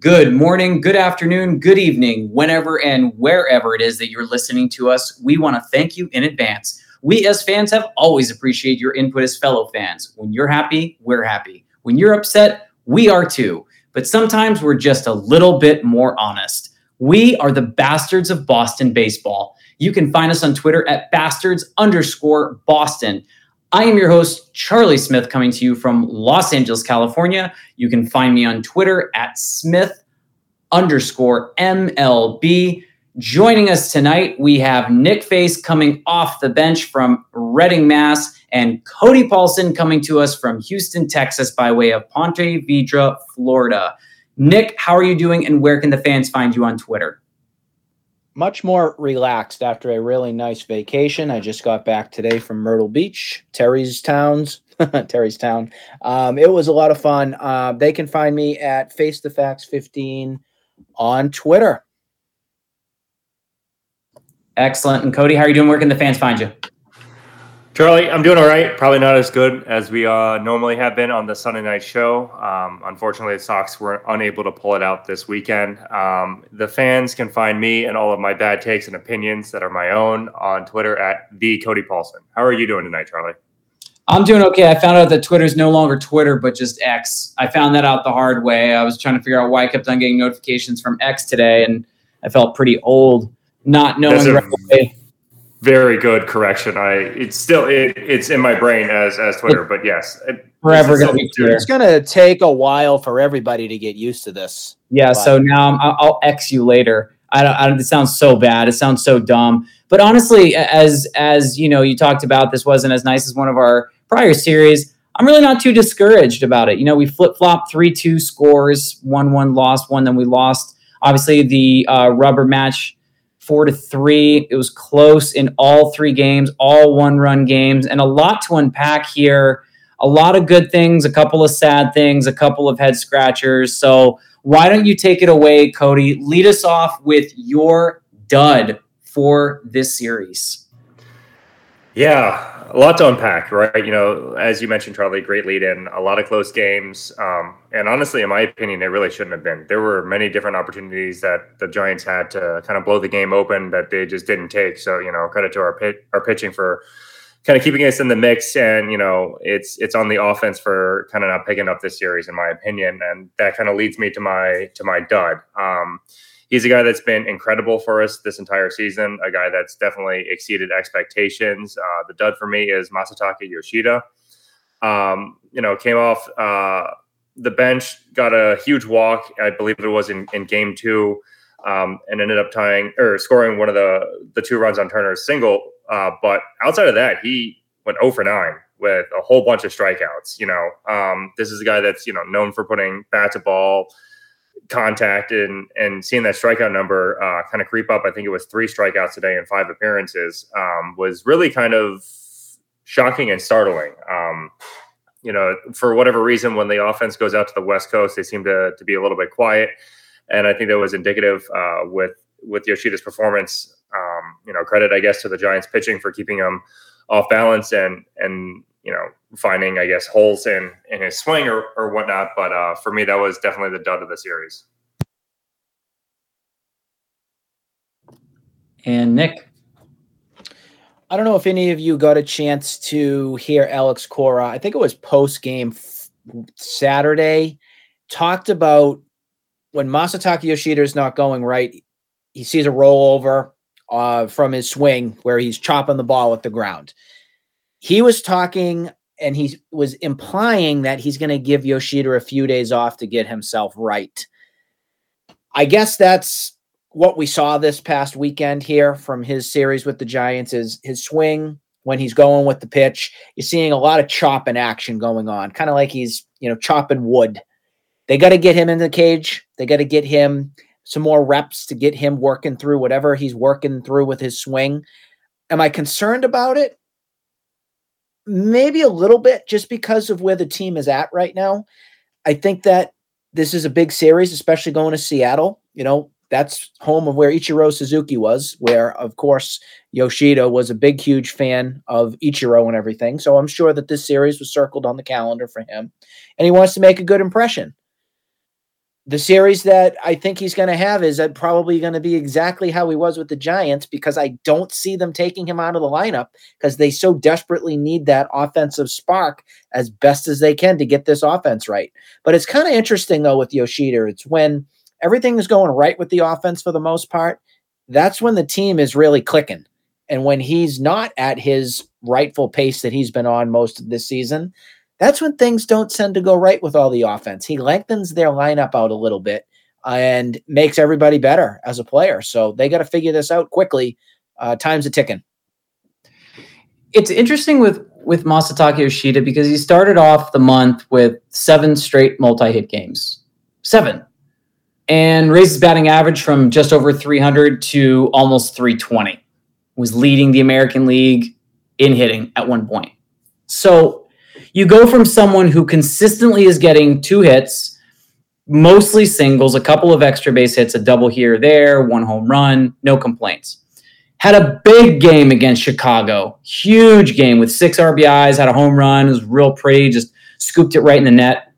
good morning, good afternoon, good evening, whenever and wherever it is that you're listening to us. We want to thank you in advance. We as fans have always appreciated your input as fellow fans. When you're happy, we're happy. When you're upset, we are too. But sometimes we're just a little bit more honest. We are the bastards of Boston baseball. You can find us on Twitter at bastards underscore Boston. I am your host, Charlie Smith, coming to you from Los Angeles, California. You can find me on Twitter at Smith underscore MLB. Joining us tonight, we have Nick Face coming off the bench from Reading, Mass, and Cody Paulson coming to us from Houston, Texas, by way of Ponte Vedra, Florida. Nick, how are you doing, and where can the fans find you on Twitter? Much more relaxed after a really nice vacation. I just got back today from Myrtle Beach, Terry's Towns, Terry's Town. Um, it was a lot of fun. Uh, they can find me at Face the Facts 15 on Twitter. Excellent. And Cody, how are you doing? Where can the fans find you? Charlie, I'm doing all right. Probably not as good as we uh, normally have been on the Sunday night show. Um, unfortunately, the Sox were unable to pull it out this weekend. Um, the fans can find me and all of my bad takes and opinions that are my own on Twitter at the Cody Paulson. How are you doing tonight, Charlie? I'm doing okay. I found out that Twitter is no longer Twitter, but just X. I found that out the hard way. I was trying to figure out why I kept on getting notifications from X today, and I felt pretty old not knowing right away very good correction. I it's still it, it's in my brain as as Twitter, but yes, it, forever going to be Twitter. It's going to take a while for everybody to get used to this. Yeah. But. So now i will X you later. I don't, I don't. It sounds so bad. It sounds so dumb. But honestly, as as you know, you talked about this wasn't as nice as one of our prior series. I'm really not too discouraged about it. You know, we flip flop three two scores, one one lost one, then we lost. Obviously, the uh, rubber match four to three. It was close in all three games, all one run games, and a lot to unpack here. A lot of good things, a couple of sad things, a couple of head scratchers. So, why don't you take it away, Cody? Lead us off with your dud for this series. Yeah, a lot to unpack, right? You know, as you mentioned, Charlie, great lead in, a lot of close games. Um, and honestly, in my opinion, it really shouldn't have been. There were many different opportunities that the Giants had to kind of blow the game open that they just didn't take. So, you know, credit to our pit, our pitching for kind of keeping us in the mix. And, you know, it's it's on the offense for kind of not picking up this series, in my opinion. And that kind of leads me to my to my dud. Um, he's a guy that's been incredible for us this entire season. A guy that's definitely exceeded expectations. Uh, the dud for me is Masataka Yoshida. Um, you know, came off uh, the bench, got a huge walk. I believe it was in, in game two, um, and ended up tying or scoring one of the the two runs on Turner's single. Uh, but outside of that, he went 0 for 9 with a whole bunch of strikeouts. You know, um, this is a guy that's you know known for putting bat to ball contact and and seeing that strikeout number uh, kind of creep up. I think it was three strikeouts today and five appearances um, was really kind of shocking and startling. Um, you know, for whatever reason, when the offense goes out to the West Coast, they seem to to be a little bit quiet, and I think that was indicative uh, with with Yoshida's performance. Um, you know, credit I guess to the Giants pitching for keeping him off balance and and you know finding I guess holes in in his swing or, or whatnot. But uh, for me, that was definitely the dud of the series. And Nick. I don't know if any of you got a chance to hear Alex Cora. I think it was post game Saturday. Talked about when Masataka Yoshida is not going right. He sees a rollover uh, from his swing where he's chopping the ball at the ground he was talking and he was implying that he's going to give Yoshida a few days off to get himself right. I guess that's what we saw this past weekend here from his series with the Giants is his swing when he's going with the pitch. You're seeing a lot of chopping action going on, kind of like he's, you know, chopping wood. They got to get him in the cage. They got to get him some more reps to get him working through whatever he's working through with his swing. Am I concerned about it? Maybe a little bit just because of where the team is at right now. I think that this is a big series, especially going to Seattle. You know, that's home of where Ichiro Suzuki was, where, of course, Yoshida was a big, huge fan of Ichiro and everything. So I'm sure that this series was circled on the calendar for him. And he wants to make a good impression. The series that I think he's going to have is uh, probably going to be exactly how he was with the Giants because I don't see them taking him out of the lineup because they so desperately need that offensive spark as best as they can to get this offense right. But it's kind of interesting though with Yoshida. It's when everything is going right with the offense for the most part. That's when the team is really clicking. And when he's not at his rightful pace that he's been on most of this season, that's when things don't tend to go right with all the offense. He lengthens their lineup out a little bit and makes everybody better as a player. So they got to figure this out quickly. Uh, time's a ticking. It's interesting with with Masataka Yoshida because he started off the month with seven straight multi-hit games, seven, and raised his batting average from just over 300 to almost 320. Was leading the American League in hitting at one point. So you go from someone who consistently is getting two hits, mostly singles, a couple of extra base hits, a double here, or there, one home run, no complaints. Had a big game against Chicago, huge game with six RBIs, had a home run, it was real pretty, just scooped it right in the net,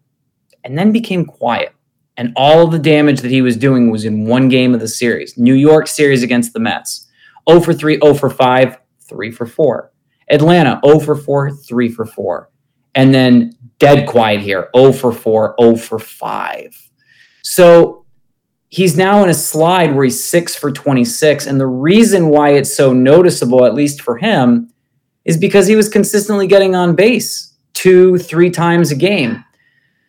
and then became quiet. And all the damage that he was doing was in one game of the series New York series against the Mets. 0 for 3, 0 for 5, 3 for 4. Atlanta, 0 for 4, 3 for 4 and then dead quiet here 0 for 4 0 for 5 so he's now in a slide where he's 6 for 26 and the reason why it's so noticeable at least for him is because he was consistently getting on base two three times a game.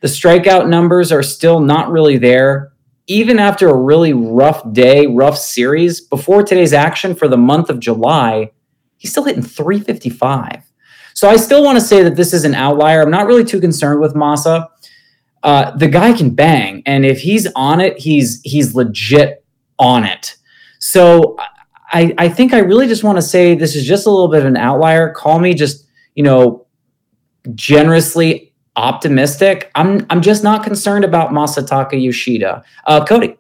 The strikeout numbers are still not really there. Even after a really rough day rough series before today's action for the month of july he's still hitting 355 so I still want to say that this is an outlier. I'm not really too concerned with Masa. Uh, the guy can bang, and if he's on it, he's he's legit on it. So I I think I really just want to say this is just a little bit of an outlier. Call me just you know generously optimistic. I'm I'm just not concerned about Masataka Yoshida. Uh, Cody.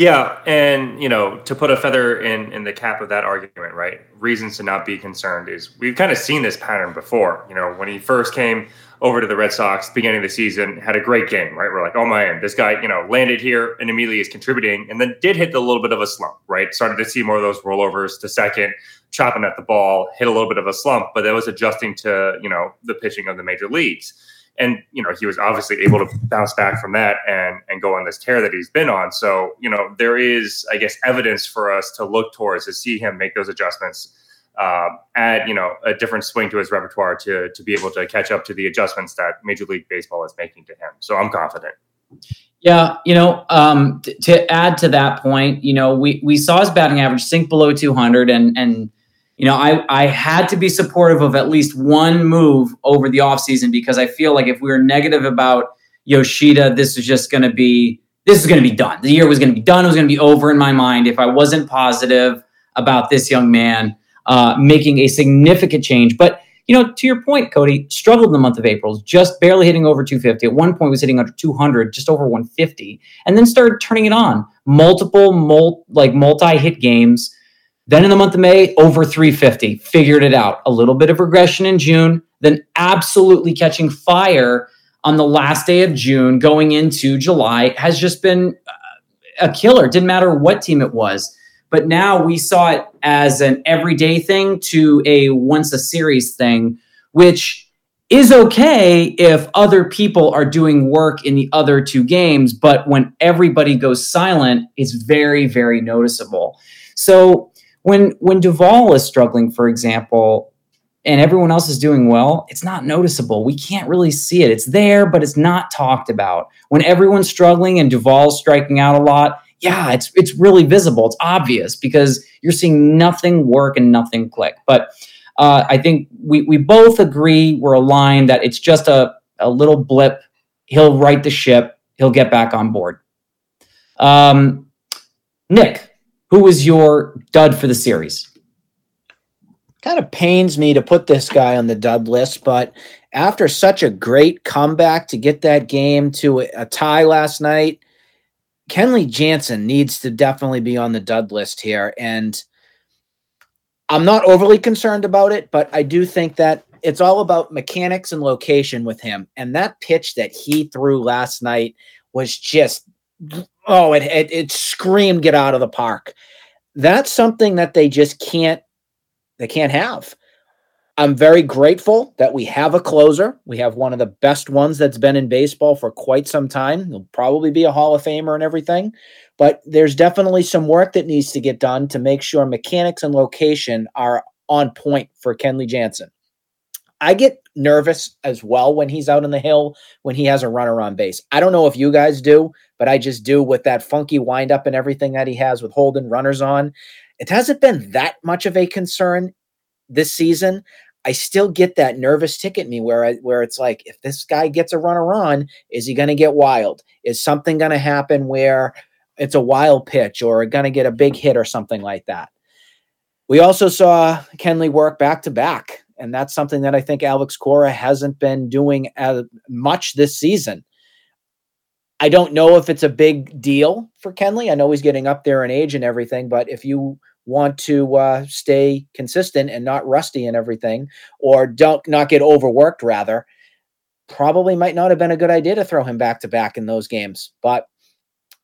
Yeah, and you know, to put a feather in in the cap of that argument, right? Reasons to not be concerned is we've kind of seen this pattern before. You know, when he first came over to the Red Sox beginning of the season, had a great game, right? We're like, oh man, this guy, you know, landed here and immediately is contributing, and then did hit a little bit of a slump, right? Started to see more of those rollovers to second, chopping at the ball, hit a little bit of a slump, but that was adjusting to you know the pitching of the major leagues and you know he was obviously able to bounce back from that and and go on this tear that he's been on. So you know there is i guess evidence for us to look towards to see him make those adjustments uh, add you know a different swing to his repertoire to to be able to catch up to the adjustments that major league baseball is making to him. So i'm confident. Yeah, you know, um, t- to add to that point, you know, we we saw his batting average sink below 200, and and you know, I, I had to be supportive of at least one move over the offseason because I feel like if we were negative about Yoshida, this is just going to be this is going to be done. The year was going to be done. It was going to be over in my mind if I wasn't positive about this young man uh, making a significant change. But you know, to your point, Cody struggled in the month of April, just barely hitting over 250. At one point, was hitting under 200, just over 150, and then started turning it on. Multiple, mul- like multi-hit games then in the month of May, over 350, figured it out. A little bit of regression in June, then absolutely catching fire on the last day of June going into July has just been uh, a killer. Didn't matter what team it was. But now we saw it as an everyday thing to a once a series thing, which is okay if other people are doing work in the other two games. But when everybody goes silent, it's very, very noticeable. So when when Duvall is struggling, for example, and everyone else is doing well, it's not noticeable. We can't really see it. It's there, but it's not talked about. When everyone's struggling and Duvall's striking out a lot, yeah, it's it's really visible. It's obvious because you're seeing nothing work and nothing click. But uh, I think we we both agree we're aligned that it's just a a little blip. He'll right the ship. He'll get back on board. Um, Nick, who was your dud for the series? Kind of pains me to put this guy on the dud list, but after such a great comeback to get that game to a tie last night, Kenley Jansen needs to definitely be on the dud list here. And I'm not overly concerned about it, but I do think that it's all about mechanics and location with him. And that pitch that he threw last night was just oh, it, it it screamed get out of the park. That's something that they just can't they can't have. I'm very grateful that we have a closer. We have one of the best ones that's been in baseball for quite some time. He'll probably be a Hall of Famer and everything, but there's definitely some work that needs to get done to make sure mechanics and location are on point for Kenley Jansen. I get nervous as well when he's out on the hill when he has a runner on base. I don't know if you guys do, but I just do with that funky windup and everything that he has with holding runners on. It hasn't been that much of a concern this season. I still get that nervous tick at me where I, where it's like, if this guy gets a runner on, is he going to get wild? Is something going to happen where it's a wild pitch or going to get a big hit or something like that? We also saw Kenley work back to back and that's something that I think Alex Cora hasn't been doing as much this season. I don't know if it's a big deal for Kenley. I know he's getting up there in age and everything, but if you want to uh, stay consistent and not rusty and everything, or don't not get overworked, rather, probably might not have been a good idea to throw him back to back in those games. But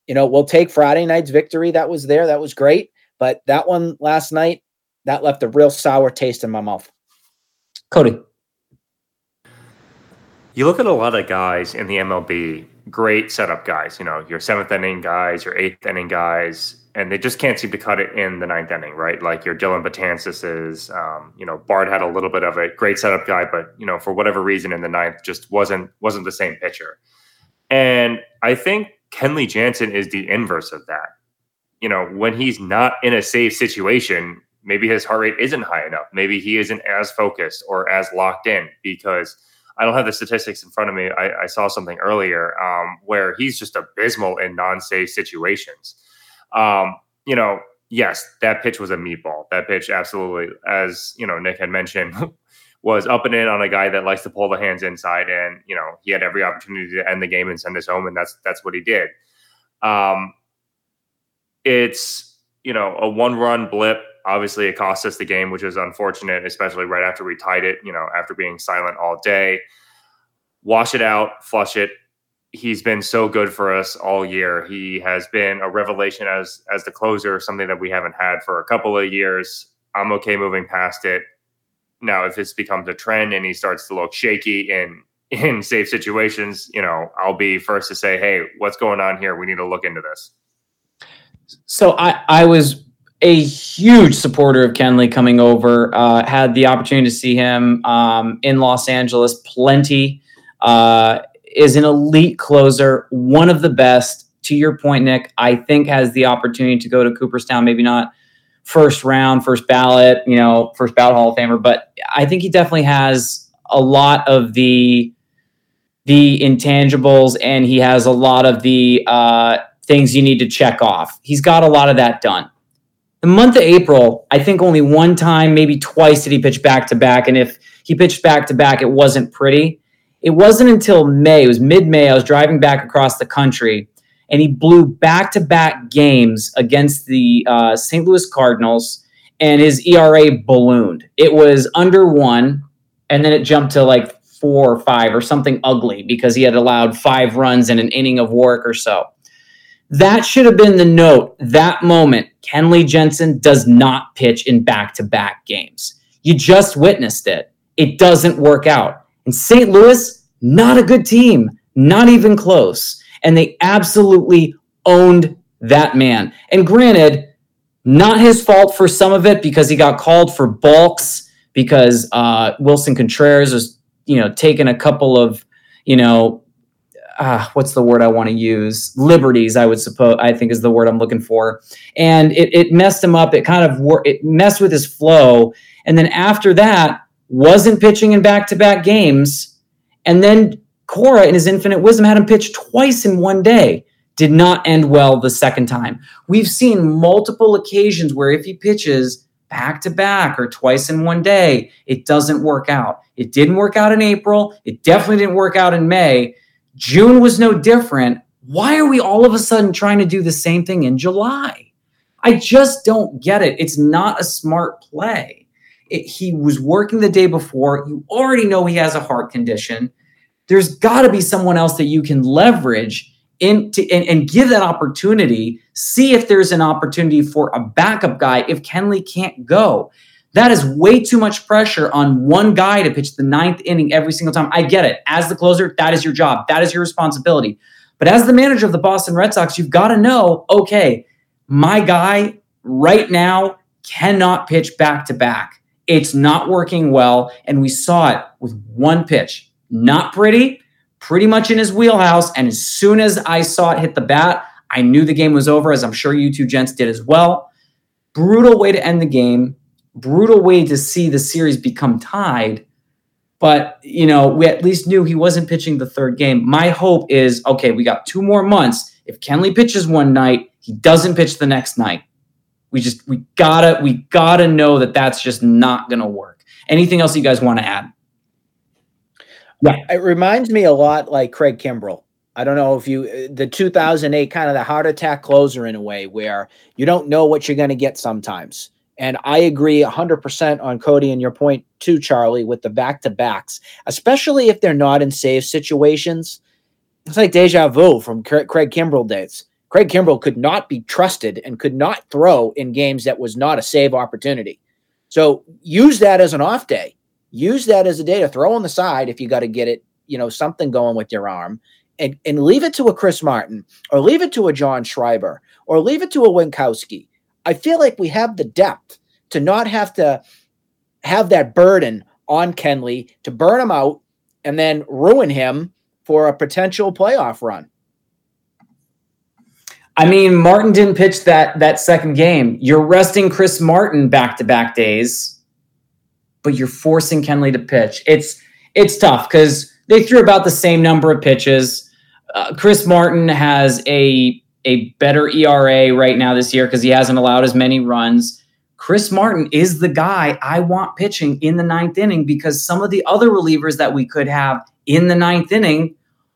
you know, we'll take Friday night's victory. That was there. That was great. But that one last night, that left a real sour taste in my mouth. Cody. You look at a lot of guys in the MLB, great setup guys, you know, your seventh inning guys, your eighth inning guys, and they just can't seem to cut it in the ninth inning, right? Like your Dellin Betances is, um, you know, Bart had a little bit of a great setup guy, but you know, for whatever reason in the ninth, just wasn't wasn't the same pitcher. And I think Kenley Jansen is the inverse of that. You know, when he's not in a safe situation, maybe his heart rate isn't high enough. Maybe he isn't as focused or as locked in because I don't have the statistics in front of me. I, I saw something earlier um, where he's just abysmal in non-safe situations. Um, you know, yes, that pitch was a meatball. That pitch absolutely, as you know, Nick had mentioned, was up and in on a guy that likes to pull the hands inside, and you know, he had every opportunity to end the game and send us home, and that's that's what he did. Um, it's you know a one-run blip Obviously, it cost us the game, which is unfortunate, especially right after we tied it, you know, after being silent all day. Wash it out, flush it. He's been so good for us all year. He has been a revelation as as the closer, something that we haven't had for a couple of years. I'm okay moving past it. Now, if this becomes a trend and he starts to look shaky in in safe situations, you know, I'll be first to say, "Hey, what's going on here? We need to look into this." So I I was a huge supporter of Kenley coming over. Uh, had the opportunity to see him um, in Los Angeles plenty. Uh, is an elite closer, one of the best. To your point, Nick, I think has the opportunity to go to Cooperstown. Maybe not first round, first ballot, you know, first ballot Hall of Famer, but I think he definitely has a lot of the the intangibles, and he has a lot of the uh, things you need to check off. He's got a lot of that done the month of April, I think only one time, maybe twice did he pitch back to back. And if he pitched back to back, it wasn't pretty. It wasn't until May, it was mid May, I was driving back across the country and he blew back to back games against the uh, St. Louis Cardinals and his ERA ballooned. It was under one and then it jumped to like four or five or something ugly because he had allowed five runs in an inning of work or so. That should have been the note that moment. Kenley Jansen does not pitch in back to back games. You just witnessed it. It doesn't work out. And St. Louis, not a good team, not even close. And they absolutely owned that man. And granted, not his fault for some of it because he got called for balks because uh, Willson Contreras was, you know, taking a couple of, you know, uh, what's the word I want to use? Liberties, I would suppose. I think is the word I'm looking for. And it, it messed him up. It kind of wor- it messed with his flow. And then after that, wasn't pitching in back-to-back games. And then Cora, in his infinite wisdom, had him pitch twice in one day. Did not end well the second time. We've seen multiple occasions where if he pitches back to back or twice in one day, it doesn't work out. It didn't work out in April. It definitely didn't work out in May. June was no different. Why are we all of a sudden trying to do the same thing in July? I just don't get it. It's not a smart play. It, he was working the day before. You already know he has a heart condition. There's got to be someone else that you can leverage into and, and give that opportunity. See if there's an opportunity for a backup guy if Kenley can't go. That is way too much pressure on one guy to pitch the ninth inning every single time. I get it. As the closer, that is your job. That is your responsibility. But as the manager of the Boston Red Sox, you've got to know okay, my guy right now cannot pitch back to back. It's not working well. And we saw it with one pitch. Not pretty, pretty much in his wheelhouse. And as soon as I saw it hit the bat, I knew the game was over, as I'm sure you two gents did as well. Brutal way to end the game. Brutal way to see the series become tied. But, you know, we at least knew he wasn't pitching the third game. My hope is okay, we got two more months. If Kenley pitches one night, he doesn't pitch the next night. We just, we gotta, we gotta know that that's just not gonna work. Anything else you guys want to add? Yeah. It reminds me a lot like Craig Kimbrel. I don't know if you, the 2008 kind of the heart attack closer in a way where you don't know what you're going to get sometimes. And I agree 100% on Cody and your point too, Charlie, with the back to backs, especially if they're not in save situations. It's like deja vu from Craig Kimbrel days. Craig Kimbrel could not be trusted and could not throw in games that was not a save opportunity. So use that as an off day. Use that as a day to throw on the side if you got to get it, you know, something going with your arm. And, and leave it to a Chris Martin or leave it to a John Schreiber or leave it to a Winckowski I feel like we have the depth to not have to have that burden on Kenley to burn him out and then ruin him for a potential playoff run. I mean, Martin didn't pitch that that second game. You're resting Chris Martin back to back days, but you're forcing Kenley to pitch. It's it's tough because they threw about the same number of pitches. Uh, Chris Martin has a a better ERA right now this year because he hasn't allowed as many runs. Chris Martin is the guy I want pitching in the ninth inning because some of the other relievers that we could have in the ninth inning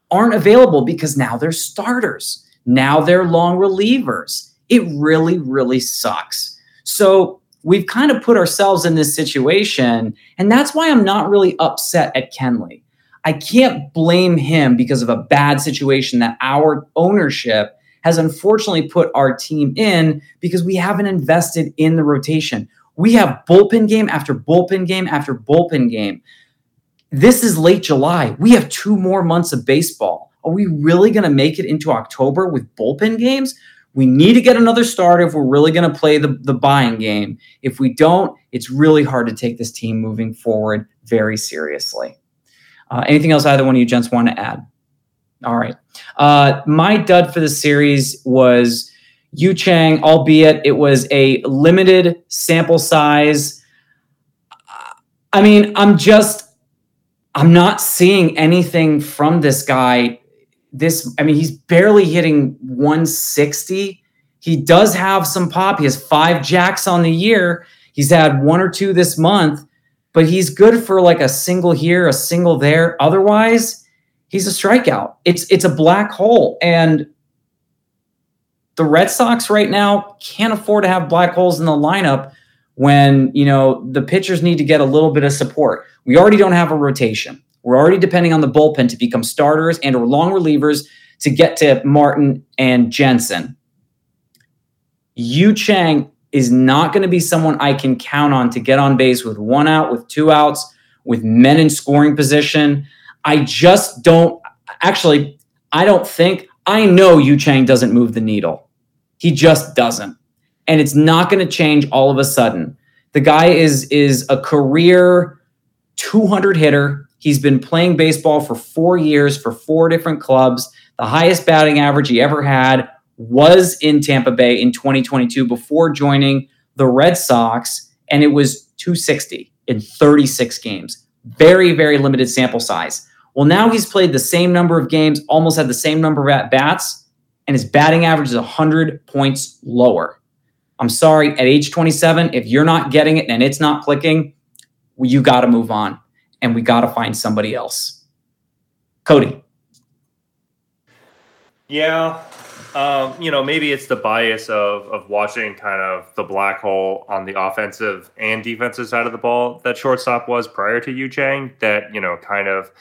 aren't available because now they're starters. Now they're long relievers. It really, really sucks. So we've kind of put ourselves in this situation. And that's why I'm not really upset at Kenley. I can't blame him because of a bad situation that our ownership has unfortunately put our team in because we haven't invested in the rotation. We have bullpen game after bullpen game after bullpen game. This is late July. We have two more months of baseball. Are we really going to make it into October with bullpen games? We need to get another starter if we're really going to play the, the buying game. If we don't, it's really hard to take this team moving forward very seriously. Uh, anything else either one of you gents want to add? All right. Uh, my dud for the series was Yu Chang, albeit it was a limited sample size. I mean, I'm just, I'm not seeing anything from this guy. This, I mean, he's barely hitting 160. He does have some pop. He has five jacks on the year. He's had one or two this month, but he's good for like a single here, a single there. Otherwise, he's a strikeout. It's it's a black hole, and the Red Sox right now can't afford to have black holes in the lineup when you know the pitchers need to get a little bit of support. We already don't have a rotation. We're already depending on the bullpen to become starters and or long relievers to get to Martin and Jansen. Yu Chang is not going to be someone I can count on to get on base with one out, with two outs, with men in scoring position. I just don't actually, I don't think, I know Yu Chang doesn't move the needle. He just doesn't. And it's not going to change all of a sudden. The guy is is a career 200 hitter. He's been playing baseball for 4 years for four different clubs. The highest batting average he ever had was in Tampa Bay in 2022 before joining the Red Sox and it was 260 in 36 games. Very very limited sample size. Well, now he's played the same number of games, almost had the same number of at bats, and his batting average is 100 points lower. I'm sorry, at age 27, if you're not getting it and it's not clicking, you got to move on and we got to find somebody else. Cody. Yeah. Um, you know, maybe it's the bias of of watching kind of the black hole on the offensive and defensive side of the ball that shortstop was prior to Yu Chang that, you know, kind of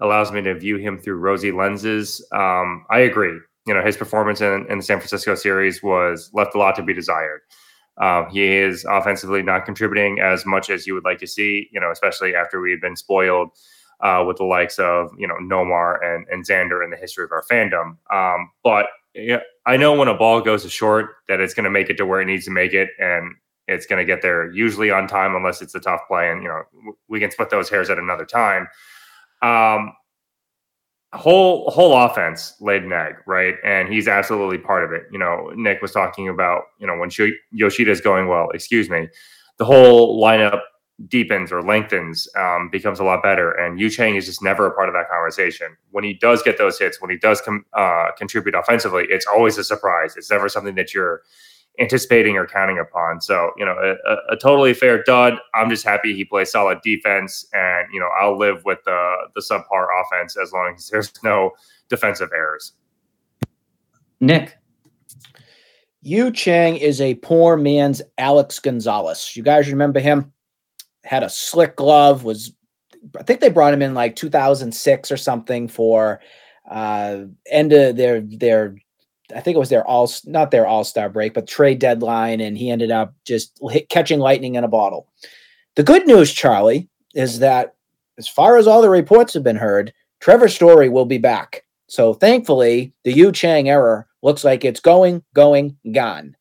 allows me to view him through rosy lenses. Um, I agree. you know his performance in, in the San Francisco series was left a lot to be desired. Um, he is offensively not contributing as much as you would like to see, you know, especially after we had been spoiled uh, with the likes of you know Nomar and, and Xander in the history of our fandom. Um, but yeah, I know when a ball goes to short that it's going to make it to where it needs to make it, and it's going to get there usually on time unless it's a tough play, and you know we can split those hairs at another time. Um, whole whole offense laid an egg, right? And he's absolutely part of it. You know, Nick was talking about you know when Yoshida is going well. Excuse me, the whole lineup deepens or lengthens, um, becomes a lot better. And Yu Chang is just never a part of that conversation. When he does get those hits, when he does com- uh, contribute offensively, it's always a surprise. It's never something that you're anticipating or counting upon. So, you know, a, a, totally fair dud. I'm just happy he plays solid defense, and you know, I'll live with the the subpar offense as long as there's no defensive errors. Nick. Yu Chang is a poor man's Alex Gonzalez. You guys remember him? Had a slick glove, was I think they brought him in like 2006 or something for uh end of their their I think it was their all not their all star break, but trade deadline, and he ended up just hit, catching lightning in a bottle. The good news, Charlie, is that as far as all the reports have been heard, Trevor Story will be back. So thankfully, the Yu Chang error looks like it's going, going, gone.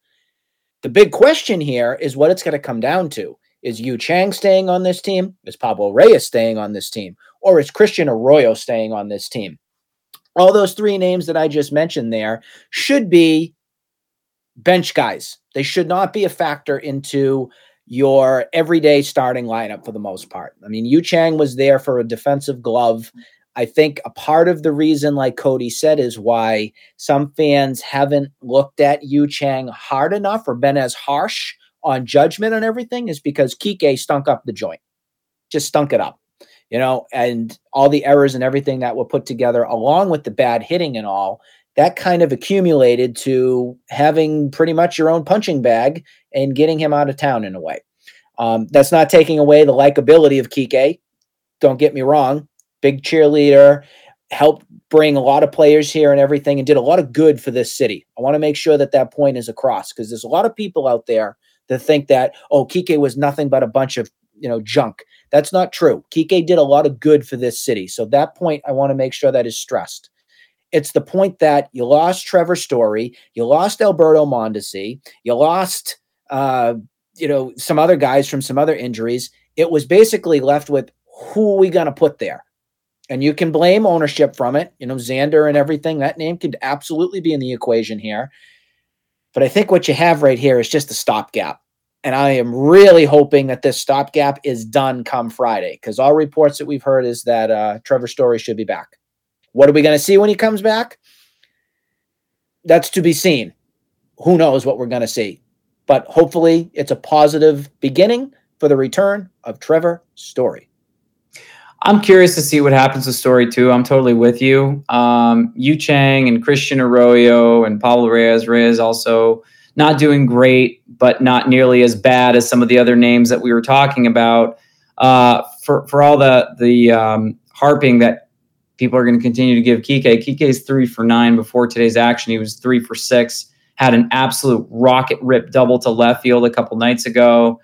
The big question here is what it's going to come down to. Is Yu Chang staying on this team? Is Pablo Reyes staying on this team? Or is Christian Arroyo staying on this team? All those three names that I just mentioned there should be bench guys. They should not be a factor into your everyday starting lineup for the most part. I mean, Yu Chang was there for a defensive glove. I think a part of the reason, like Cody said, is why some fans haven't looked at Yu Chang hard enough or been as harsh on judgment on everything is because Kike stunk up the joint, just stunk it up you know, and all the errors and everything that were put together, along with the bad hitting and all, that kind of accumulated to having pretty much your own punching bag and getting him out of town in a way. Um, that's not taking away the likability of Kike. Don't get me wrong. Big cheerleader, helped bring a lot of players here and everything, and did a lot of good for this city. I want to make sure that that point is across because there's a lot of people out there that think that, oh, Kike was nothing but a bunch of you know junk. That's not true. Kike did a lot of good for this city. So that point I want to make sure that is stressed. It's the point that you lost Trevor Story, you lost Alberto Mondesi, you lost uh, you know, some other guys from some other injuries. It was basically left with who are we going to put there? And you can blame ownership from it. You know, Xander and everything. That name could absolutely be in the equation here. But I think what you have right here is just a stopgap. And I am really hoping that this stopgap is done come Friday because all reports that we've heard is that uh, Trevor Story should be back. What are we going to see when he comes back? That's to be seen. Who knows what we're going to see? But hopefully, it's a positive beginning for the return of Trevor Story. I'm curious to see what happens to Story too. I'm totally with you. Um, Yu Chang and Christian Arroyo and Pablo Reyes. Reyes also not doing great, but not nearly as bad as some of the other names that we were talking about. Uh, for for all the the um, harping that people are going to continue to give Kike, Kike's three for nine before today's action. He was three for six. Had an absolute rocket rip double to left field a couple nights ago.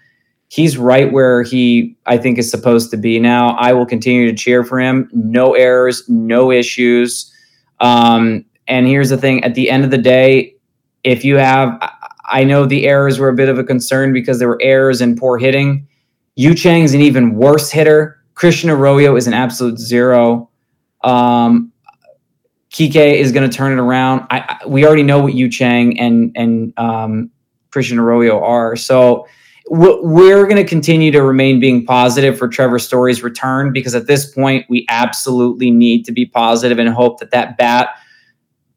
He's right where he, I think, is supposed to be now. I will continue to cheer for him. No errors, no issues. Um, and here's the thing: at the end of the day, if you have, I know the errors were a bit of a concern because there were errors and poor hitting. Yu Chang's an even worse hitter. Christian Arroyo is an absolute zero. Um, Kike is going to turn it around. I, I, we already know what Yu Chang and and um, Christian Arroyo are. So we're going to continue to remain being positive for Trevor Story's return because at this point we absolutely need to be positive and hope that that bat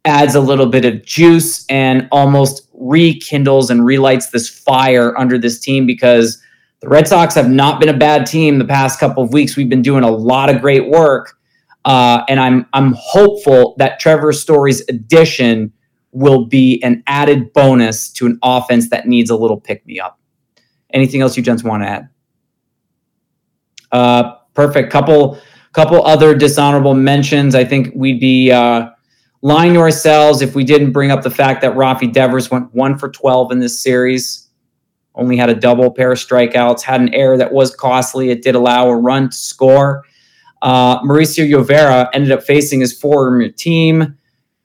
adds a little bit of juice and almost rekindles and relights this fire under this team because the Red Sox have not been a bad team the past couple of weeks. We've been doing a lot of great work, uh, and I'm I'm hopeful that Trevor Story's addition will be an added bonus to an offense that needs a little pick me up. Anything else you gents want to add? Uh, perfect. Couple couple other dishonorable mentions. I think we'd be. Uh, lying to ourselves if we didn't bring up the fact that Rafi Devers went one for 12 in this series, only had a double pair of strikeouts, had an error that was costly. It did allow a run to score. Uh, Mauricio Llovera ended up facing his former team.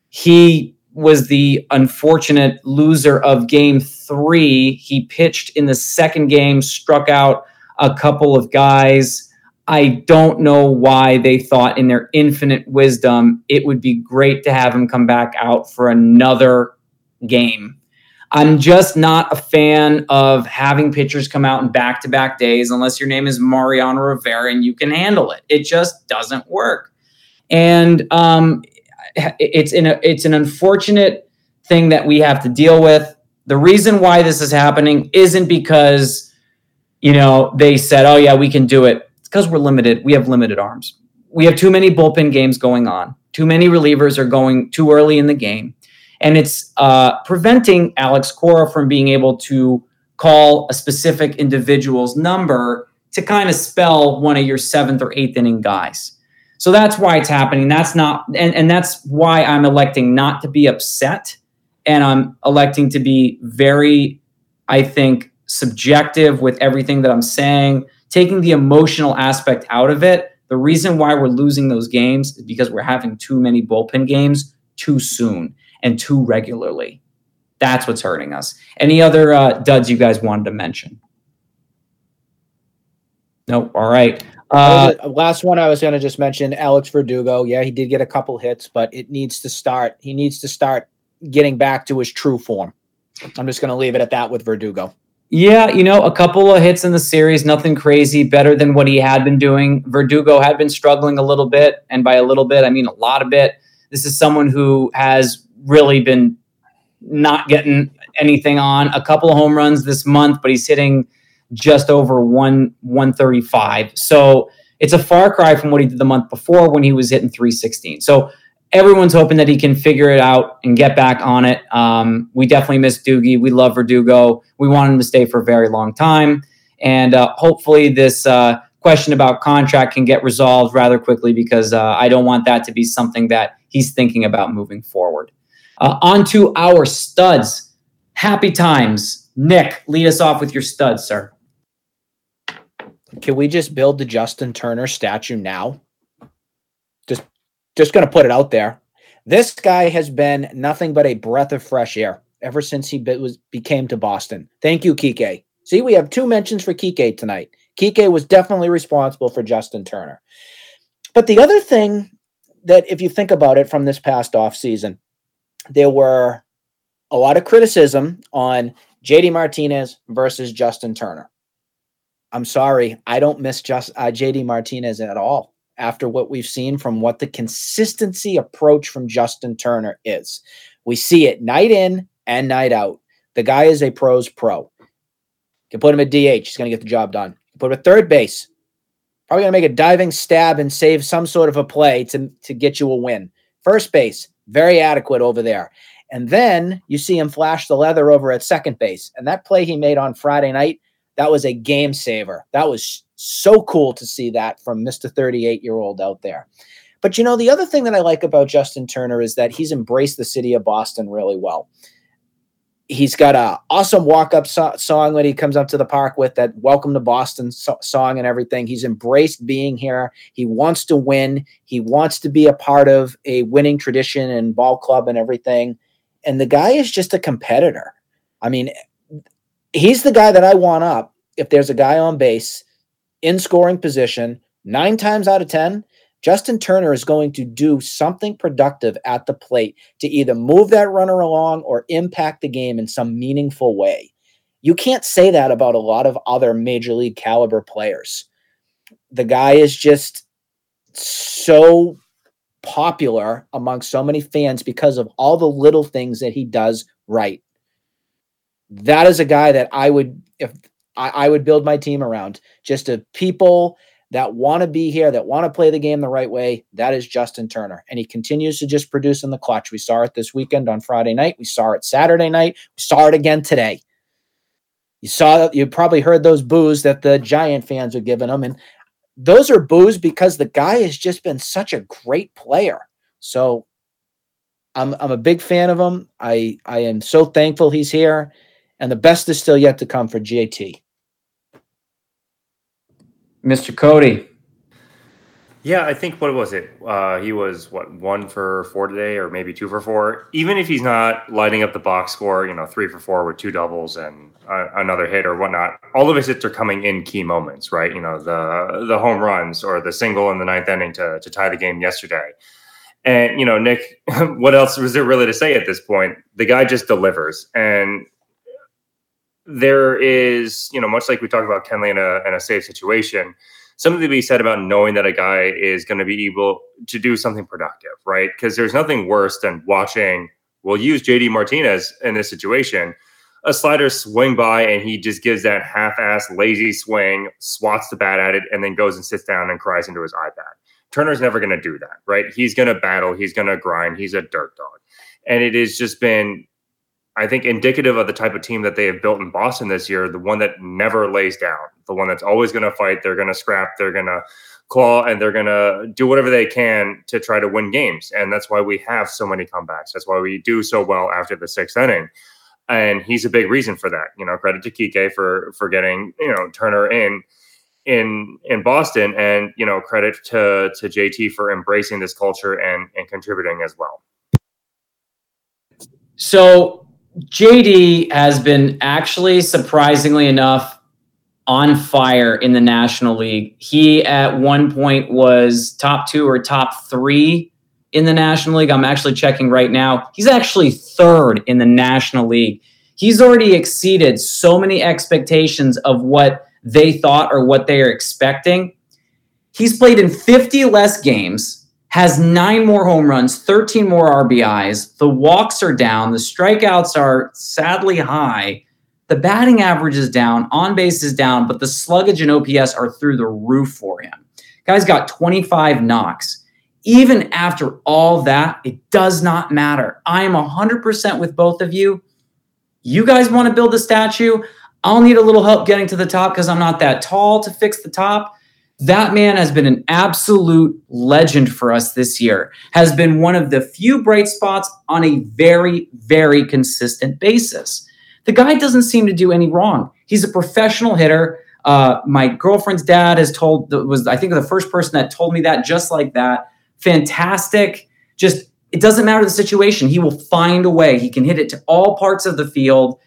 He was the unfortunate loser of game three. He pitched in the second game, struck out a couple of guys. I don't know why they thought, in their infinite wisdom, it would be great to have him come back out for another game. I'm just not a fan of having pitchers come out in back to back days unless your name is Mariano Rivera and you can handle it. It just doesn't work. And um, it's in a, it's an unfortunate thing that we have to deal with. The reason why this is happening isn't because you know they said, "Oh yeah, we can do it." Because we're limited. We have limited arms. We have too many bullpen games going on. Too many relievers are going too early in the game, and it's uh, preventing Alex Cora from being able to call a specific individual's number to kind of spell one of your seventh or eighth inning guys. So that's why it's happening. That's not, and, and that's why I'm electing not to be upset. And I'm electing to be very, I think, subjective with everything that I'm saying, taking the emotional aspect out of it. The reason why we're losing those games is because we're having too many bullpen games too soon and too regularly. That's what's hurting us. Any other uh, duds you guys wanted to mention? Nope. All right. Uh, last one I was going to just mention Alex Verdugo. Yeah, he did get a couple hits, but it needs to start. He needs to start getting back to his true form. I'm just going to leave it at that with Verdugo. Yeah, you know, a couple of hits in the series, nothing crazy, better than what he had been doing. Verdugo had been struggling a little bit, and by a little bit, I mean a lot of bit. This is someone who has really been not getting anything on. A couple of home runs this month, but he's hitting just over one 135. So it's a far cry from what he did the month before when he was hitting 316. So everyone's hoping that he can figure it out and get back on it. Um, we definitely miss Doogie. We love Verdugo. We want him to stay for a very long time. And uh, hopefully, this uh, question about contract can get resolved rather quickly because uh, I don't want that to be something that he's thinking about moving forward. Uh, on to our studs. Happy times. Nick, lead us off with your studs, sir. Can we just build the Justin Turner statue now? Just going to put it out there. This guy has been nothing but a breath of fresh air ever since he be, was became to Boston. Thank you, Kike. See, we have two mentions for Kike tonight. Kike was definitely responsible for Justin Turner. But the other thing that, if you think about it from this past off season, there were a lot of criticism on JD Martinez versus Justin Turner. I'm sorry, I don't miss just uh, JD Martinez at all after what we've seen from what the consistency approach from Justin Turner is. We see it night in and night out. The guy is a pro's pro. You can put him at DH, he's going to get the job done. Put him at third base, probably going to make a diving stab and save some sort of a play to, to get you a win. First base, very adequate over there. And then you see him flash the leather over at second base. And that play he made on Friday night that was a game saver. That was so cool to see that from Mr. 38 year old out there. But you know, the other thing that I like about Justin Turner is that he's embraced the city of Boston really well. He's got a awesome walk up so- song when he comes up to the park with that "Welcome to Boston" so- song and everything. He's embraced being here. He wants to win. He wants to be a part of a winning tradition and ball club and everything. And the guy is just a competitor. I mean, he's the guy that I want up if there's a guy on base in scoring position, nine times out of 10, Justin Turner is going to do something productive at the plate to either move that runner along or impact the game in some meaningful way. You can't say that about a lot of other major league caliber players. The guy is just so popular among so many fans because of all the little things that he does right that is a guy that I would if I, I would build my team around. Just a people that want to be here, that want to play the game the right way. That is Justin Turner. And he continues to just produce in the clutch. We saw it this weekend on Friday night. We saw it Saturday night. We saw it again today. You saw you probably heard those boos that the Giant fans are giving him. And those are boos because the guy has just been such a great player. So I'm I'm a big fan of him. I I am so thankful he's here, and the best is still yet to come for JT. Mr. Cody. Yeah, I think what was it? Uh, he was what one for four today, or maybe two for four. Even if he's not lighting up the box score, you know, three for four with two doubles and uh, another hit or whatnot. All of his hits are coming in key moments, right? You know, the the home runs or the single in the ninth inning to to tie the game yesterday. And you know, Nick, what else was there really to say at this point? The guy just delivers, and there is, you know, much like we talked about Kenley in a in a safe situation something to be said about knowing that a guy is going to be able to do something productive, right? Because there's nothing worse than watching. We'll use JD Martinez in this situation. A slider swing by and he just gives that half-ass lazy swing, swats the bat at it, and then goes and sits down and cries into his iPad. Turner's never going to do that, right? He's going to battle, he's going to grind, he's a dirt dog. And it has just been I think indicative of the type of team that they have built in Boston this year, the one that never lays down, the one that's always going to fight, they're going to scrap, they're going to claw, and they're going to do whatever they can to try to win games. And that's why we have so many comebacks. That's why we do so well after the sixth inning. And he's a big reason for that. You know, credit to Kike for for getting you know Turner in in in Boston, and you know credit to to JT for embracing this culture and and contributing as well. So JD has been actually surprisingly enough on fire in the National League. He at one point was top two or top three in the National League. I'm actually checking right now. He's actually third in the National League. He's already exceeded so many expectations of what they thought or what they are expecting. He's played in 50 less games has nine more home runs, 13 more RBIs. The walks are down. The strikeouts are sadly high. The batting average is down. On base is down, but the sluggage and OPS are through the roof for him. Guy's got 25 knocks. Even after all that, it does not matter. I am 100% with both of you. You guys want to build a statue? I'll need a little help getting to the top because I'm not that tall to fix the top. That man has been an absolute legend for us this year, has been one of the few bright spots on a very, very consistent basis. The guy doesn't seem to do any wrong. He's a professional hitter. Uh, my girlfriend's dad has told was I think the first person that told me that just like that. Fantastic. Just it doesn't matter the situation. He will find a way. He can hit it to all parts of the field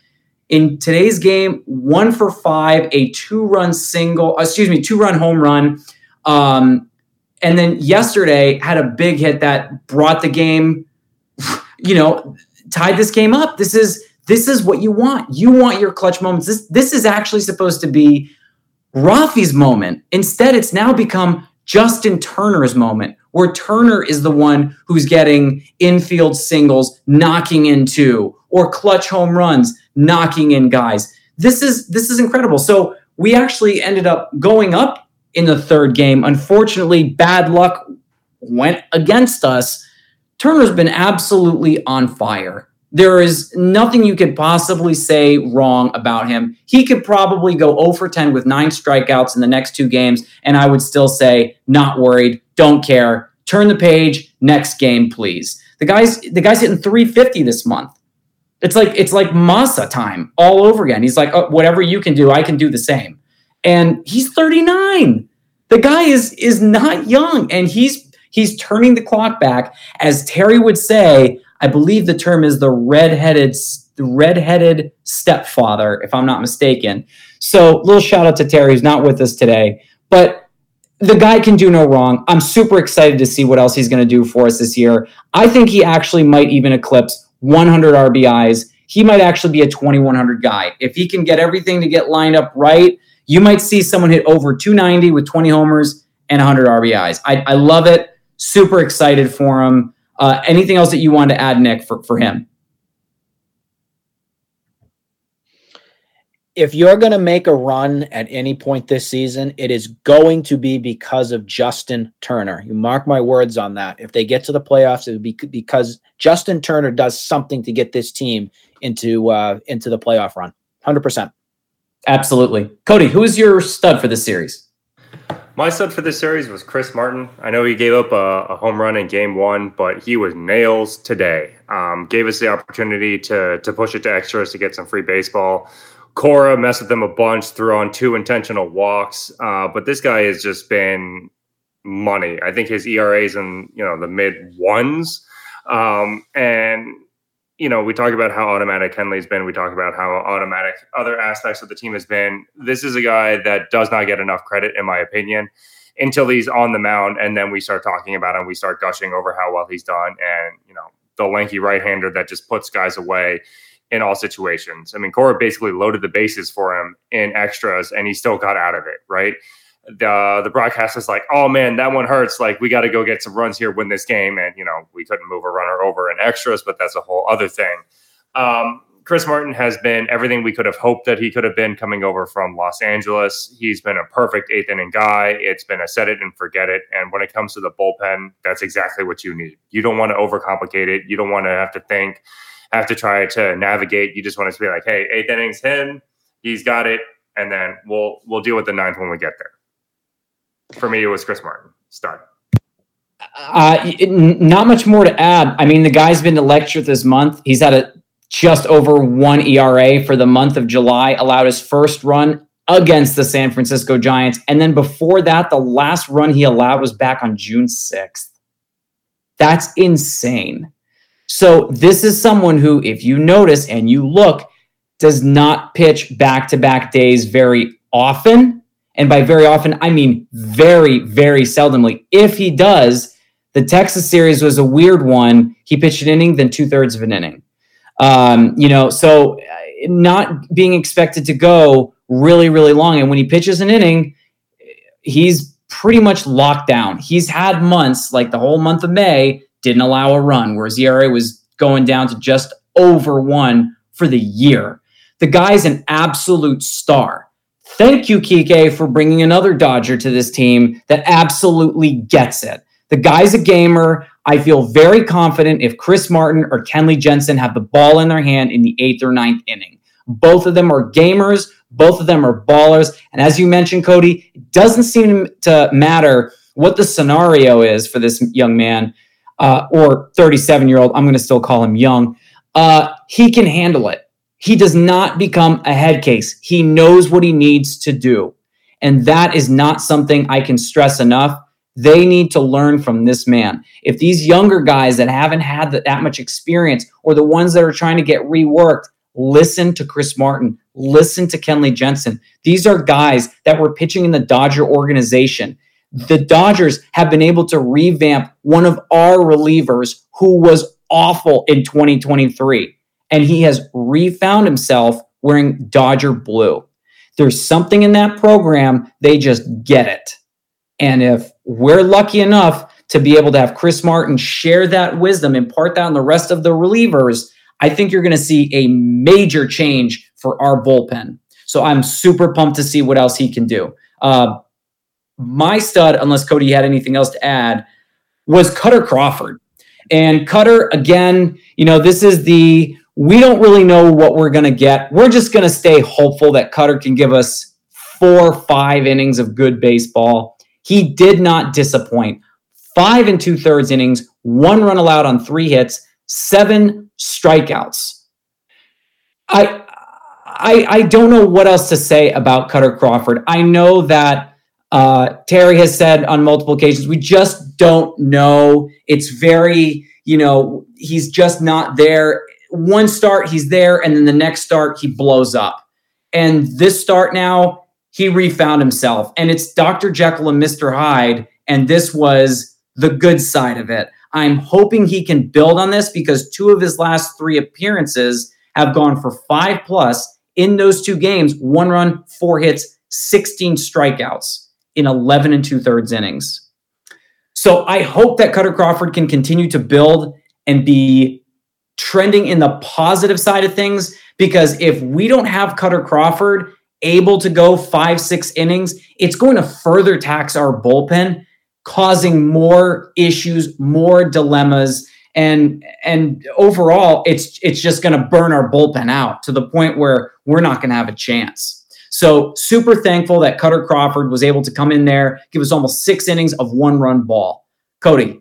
in today's game, one for five, a two run single, excuse me, two run home run. Um, and then yesterday had a big hit that brought the game, you know, tied this game up. This is this is what you want. You want your clutch moments. This this is actually supposed to be Rafi's moment. Instead, it's now become Justin Turner's moment, where Turner is the one who's getting infield singles, knocking into, or clutch home runs knocking in guys. This is this is incredible. So we actually ended up going up in the third game. Unfortunately, bad luck went against us. Turner's been absolutely on fire. There is nothing you could possibly say wrong about him. He could probably go 0 for 10 with nine strikeouts in the next two games, and I would still say, not worried, don't care. Turn the page, next game, please. The guy's the guy's hitting 350 this month. It's like it's like Masa time all over again. He's like, oh, whatever you can do, I can do the same. And he's 39. The guy is is not young, and he's he's turning the clock back. As Terry would say, I believe the term is the redheaded the redheaded stepfather, if I'm not mistaken. So, little shout out to Terry, who's not with us today, but the guy can do no wrong. I'm super excited to see what else he's going to do for us this year. I think he actually might even eclipse 100 RBIs. He might actually be a 2100 guy. If he can get everything to get lined up right, you might see someone hit over 290 with 20 homers and 100 RBIs. I, I love it. Super excited for him. Uh, anything else that you wanted to add, Nick, for, for him? If you're going to make a run at any point this season, it is going to be because of Justin Turner. You mark my words on that. If they get to the playoffs, it would be because Justin Turner does something to get this team into uh, into the playoff run. Hundred percent. Absolutely, Cody. Who is your stud for this series? My stud for this series was Chris Martin. I know he gave up a, a home run in game one, but he was nails today. Um, gave us the opportunity to to push it to extras to get some free baseball. Cora messed with them a bunch, threw on two intentional walks. Uh, but this guy has just been money. I think his ERA is in you know the mid ones, um, and you know we talk about how automatic Kenley's been. We talk about how automatic other aspects of the team has been. This is a guy that does not get enough credit, in my opinion, until he's on the mound, and then we start talking about him. We start gushing over how well he's done, and you know the lanky right hander that just puts guys away in all situations. I mean, Cora basically loaded the bases for him in extras, and he still got out of it. Right the the broadcast is like, "Oh man, that one hurts. Like we got to go get some runs here, win this game." And you know, we couldn't move a runner over in extras, but that's a whole other thing. Um, Chris Martin has been everything we could have hoped that he could have been coming over from Los Angeles. He's been a perfect eighth inning guy. It's been a set it and forget it. And when it comes to the bullpen, that's exactly what you need. You don't want to overcomplicate it. You don't want to have to think, have to try to navigate. You just want us to be like, hey, eighth innings him. He's got it. And then we'll we'll deal with the ninth when we get there for me, it was Chris Martin. Start. Uh, not much more to add. I mean, the guy's been electric this month. He's had a just over one ERA for the month of July. Allowed his first run against the San Francisco Giants, and then before that, the last run he allowed was back on June sixth. That's insane. So this is someone who, if you notice and you look, does not pitch back to back days very often. And by very often, I mean very, very seldomly. If he does, the Texas series was a weird one. He pitched an inning, then two thirds of an inning. Um, you know, so uh, not being expected to go really, really long. And when he pitches an inning, he's pretty much locked down. He's had months, like the whole month of May, didn't allow a run, whereas ERA was going down to just over one for the year. The guy's an absolute star. Thank you, Kike, for bringing another Dodger to this team that absolutely gets it. The guy's a gamer. I feel very confident if Chris Martin or Kenley Jansen have the ball in their hand in the eighth or ninth inning. Both of them are gamers. Both of them are ballers. And as you mentioned, Cody, it doesn't seem to matter what the scenario is for this young man uh, or 37 year old. I'm going to still call him young. Uh, he can handle it. He does not become a head case. He knows what he needs to do. And that is not something I can stress enough. They need to learn from this man. If these younger guys that haven't had that, that much experience or the ones that are trying to get reworked, listen to Chris Martin, listen to Kenley Jansen. These are guys that were pitching in the Dodger organization. The Dodgers have been able to revamp one of our relievers who was awful in 2023 and he has refound himself wearing Dodger blue. There's something in that program, they just get it. And if we're lucky enough to be able to have Chris Martin share that wisdom, impart that on the rest of the relievers, I think you're going to see a major change for our bullpen. So I'm super pumped to see what else he can do. Uh, my stud, unless Cody had anything else to add, was Kutter Crawford. And Kutter, again, you know, this is the we don't really know what we're going to get. We're just going to stay hopeful that Kutter can give us four, five innings of good baseball. He did not disappoint. Five and two thirds innings, one run allowed on three hits, seven strikeouts. I, I, I don't know what else to say about Kutter Crawford. I know that uh, Terry has said on multiple occasions, we just don't know. It's very, you know, he's just not there one start he's there, and then the next start he blows up. And this start now, he refound himself. And it's Dr. Jekyll and Mr. Hyde. And this was the good side of it. I'm hoping he can build on this because two of his last three appearances have gone for five plus in those two games one run, four hits, 16 strikeouts in 11 and two thirds innings. So I hope that Kutter Crawford can continue to build and be trending in the positive side of things because if we don't have Kutter Crawford able to go five, six innings, it's going to further tax our bullpen, causing more issues, more dilemmas. And and overall, it's it's just going to burn our bullpen out to the point where we're not going to have a chance. So super thankful that Kutter Crawford was able to come in there, give us almost six innings of one run ball. Cody.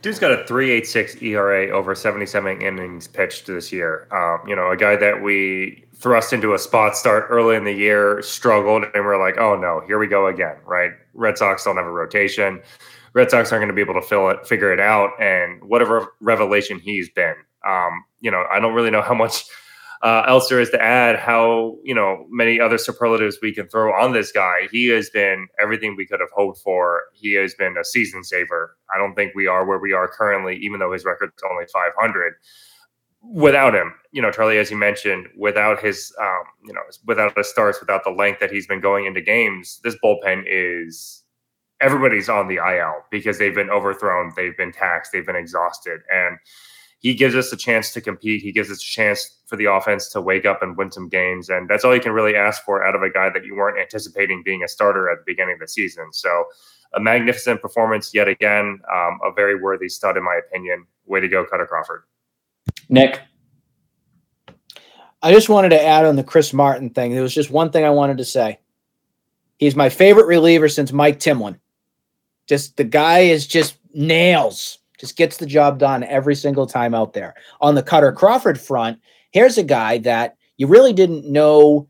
Dude's got a 3.86 ERA over 77 innings pitched this year. Um, you know, a guy that we thrust into a spot start early in the year, struggled, and we're like, oh no, here we go again, right? Red Sox don't have a rotation. Red Sox aren't going to be able to fill it, figure it out, and whatever revelation he's been. Um, you know, I don't really know how much uh, else there is to add. How you know many other superlatives we can throw on this guy. He has been everything we could have hoped for. He has been a season saver. I don't think we are where we are currently, even though his record's only 500 without him, you know, Charlie, as you mentioned, without his, um, you know, without the starts, without the length that he's been going into games, this bullpen is everybody's on the IL because they've been overthrown, they've been taxed, they've been exhausted, and he gives us a chance to compete. He gives us a chance for the offense to wake up and win some games, and that's all you can really ask for out of a guy that you weren't anticipating being a starter at the beginning of the season. So. A magnificent performance yet again. Um, a very worthy stud, in my opinion. Way to go, Kutter Crawford. Nick. I just wanted to add on the Chris Martin thing. There was just one thing I wanted to say. He's my favorite reliever since Mike Timlin. Just the guy is just nails, just gets the job done every single time out there. On the Kutter Crawford front, here's a guy that you really didn't know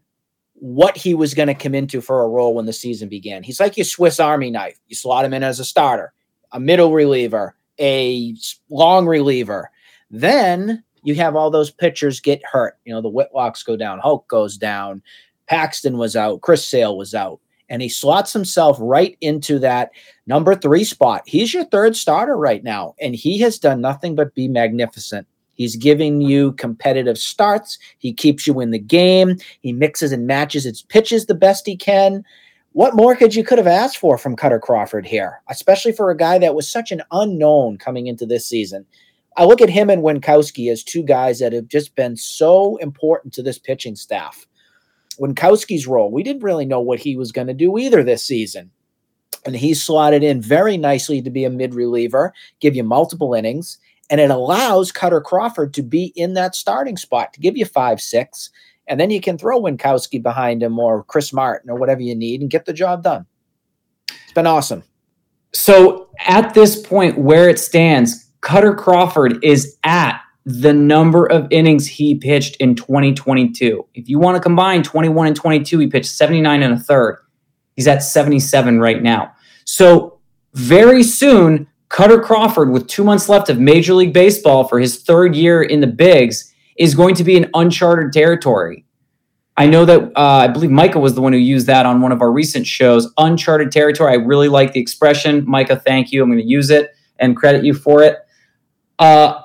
what he was going to come into for a role when the season began. He's like your Swiss Army knife. You slot him in as a starter, a middle reliever, a long reliever, then you have all those pitchers get hurt. You know, the Whitlocks go down, Hulk goes down, Paxton was out, Chris Sale was out, and he slots himself right into that number three spot. He's your third starter right now, and he has done nothing but be magnificent. He's giving you competitive starts. He keeps you in the game. He mixes and matches its pitches the best he can. What more could you could have asked for from Kutter Crawford here, especially for a guy that was such an unknown coming into this season? I look at him and Winckowski as two guys that have just been so important to this pitching staff. Winckowski's role, we didn't really know what he was going to do either this season. And he slotted in very nicely to be a mid reliever, give you multiple innings, and it allows Kutter Crawford to be in that starting spot to give you five, six, and then you can throw Winckowski behind him or Chris Martin or whatever you need and get the job done. It's been awesome. So at this point, where it stands, Kutter Crawford is at the number of innings he pitched in 2022. If you want to combine 21 and 22, he pitched 79 and a third. He's at 77 right now. So very soon, Kutter Crawford, with two months left of Major League Baseball for his third year in the bigs, is going to be in uncharted territory. I know that uh, I believe Micah was the one who used that on one of our recent shows. Uncharted territory. I really like the expression. Micah, thank you. I'm going to use it and credit you for it. Uh,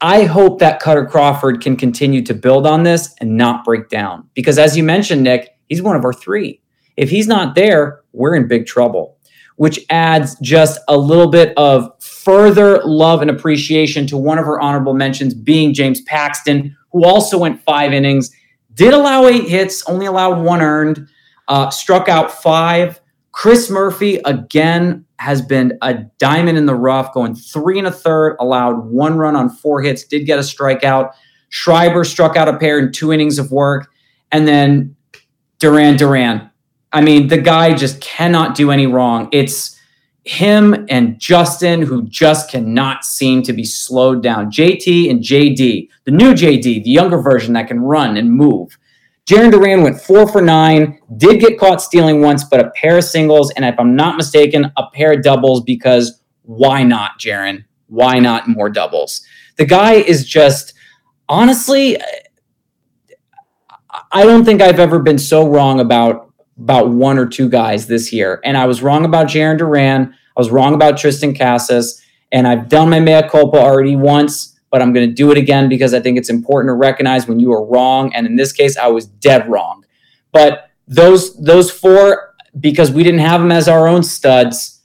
I hope that Kutter Crawford can continue to build on this and not break down. Because as you mentioned, Nick, he's one of our three. If he's not there, we're in big trouble, which adds just a little bit of further love and appreciation to one of our honorable mentions being James Paxton, who also went five innings, did allow eight hits, only allowed one earned, uh, struck out five. Chris Murphy, again, has been a diamond in the rough, going three and a third, allowed one run on four hits, did get a strikeout. Schreiber struck out a pair in two innings of work. And then Duran Duran. I mean, the guy just cannot do any wrong. It's him and Justin who just cannot seem to be slowed down. JT and JD, the new JD, the younger version that can run and move. Jarren Duran went four for nine, did get caught stealing once, but a pair of singles, and if I'm not mistaken, a pair of doubles because why not, Jarren? Why not more doubles? The guy is just, honestly, I don't think I've ever been so wrong about about one or two guys this year. And I was wrong about Jarren Duran. I was wrong about Triston Casas. And I've done my mea culpa already once but I'm going to do it again because I think it's important to recognize when you are wrong. And in this case, I was dead wrong. But those those four, because we didn't have them as our own studs,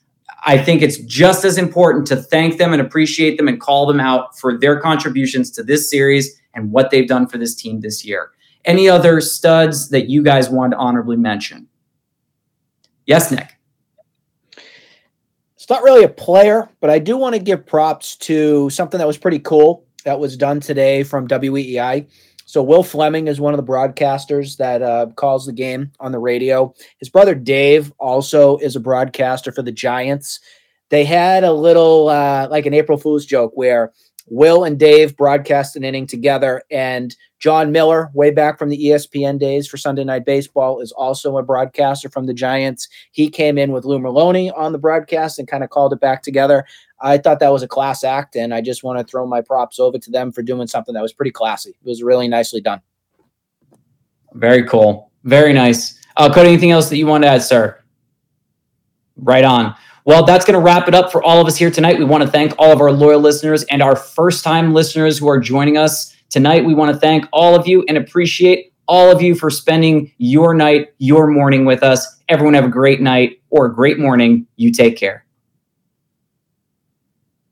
I think it's just as important to thank them and appreciate them and call them out for their contributions to this series and what they've done for this team this year. Any other studs that you guys want to honorably mention? Yes, Nick. It's not really a player, but I do want to give props to something that was pretty cool that was done today from WEEI. So Will Flemming is one of the broadcasters that uh, calls the game on the radio. His brother Dave also is a broadcaster for the Giants. They had a little uh, like an April Fool's joke where Will and Dave broadcast an inning together, and Jon Miller, way back from the ESPN days for Sunday Night Baseball, is also a broadcaster from the Giants. He came in with Lou Merloni on the broadcast and kind of called it back together. I thought that was a class act, and I just want to throw my props over to them for doing something that was pretty classy. It was really nicely done. Very cool. Very nice. Uh, Cody, anything else that you want to add, sir? Right on. Well, that's going to wrap it up for all of us here tonight. We want to thank all of our loyal listeners and our first time listeners who are joining us tonight. We want to thank all of you and appreciate all of you for spending your night, your morning with us. Everyone have a great night or a great morning. You take care.